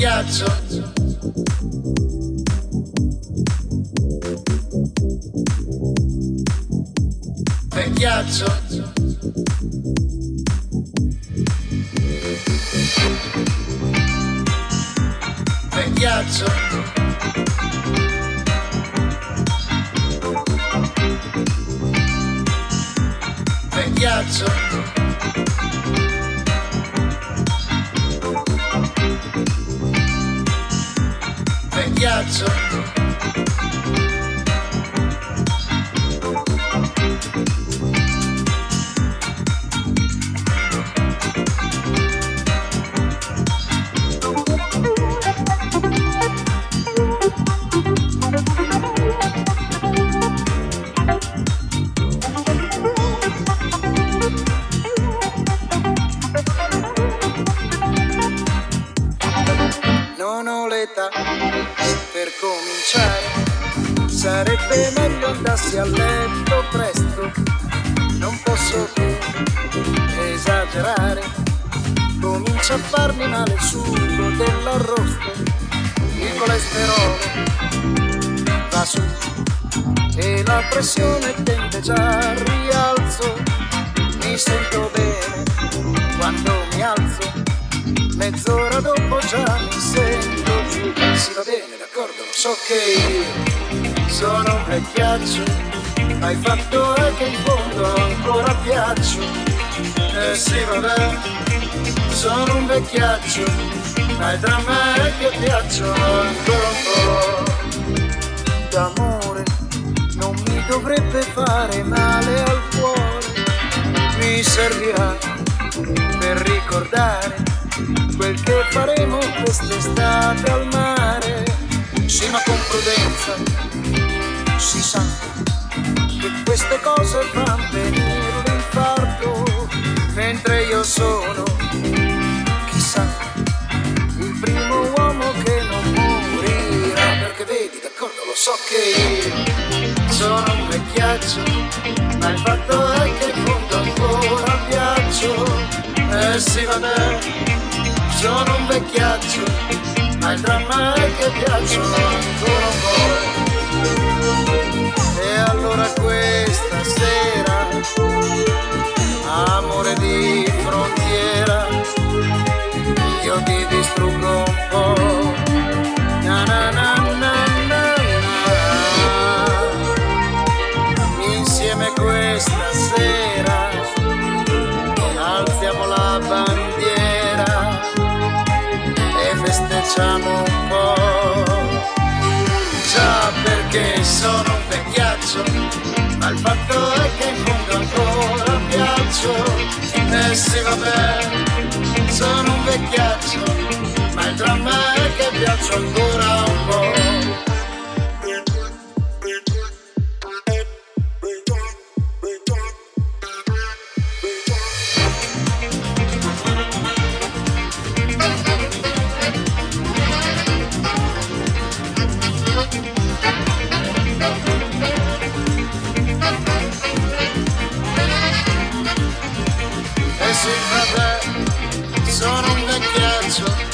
ghiaccio. Per ghiaccio. Per ghiaccio. ghiaccio cominciare. Sarebbe meglio andassi a letto presto. Non posso più esagerare. Comincia a farmi male il sugo dell'arrosto. Il colesterolo va su e la pressione tende già al rialzo. Mi sento bene quando mi alzo mezz'ora dopo già so che io sono un vecchiaccio, ma il fatto è che in fondo ancora piaccio. Eh sì, vabbè, sono un vecchiaccio, ma il dramma è che piaccio ancora un po'. D'amore non mi dovrebbe fare male al cuore, mi servirà per ricordare quel che faremo quest'estate al prudenza, si sa che queste cose fanno venire l'infarto, mentre io sono, chissà, il primo uomo che non morirà. Perché vedi, d'accordo, lo so che io sono un vecchiaccio, ma il fatto è che in fondo ancora piaccio. Eh sì, vabbè, sono un vecchiaccio, ma il dramma è che piaccio ancora un Perché sono un vecchiaccio, ma il fatto è che in fondo ancora piaccio. Eh sì vabbè, sono un vecchiaccio, ma il dramma è che piaccio ancora. Facebook.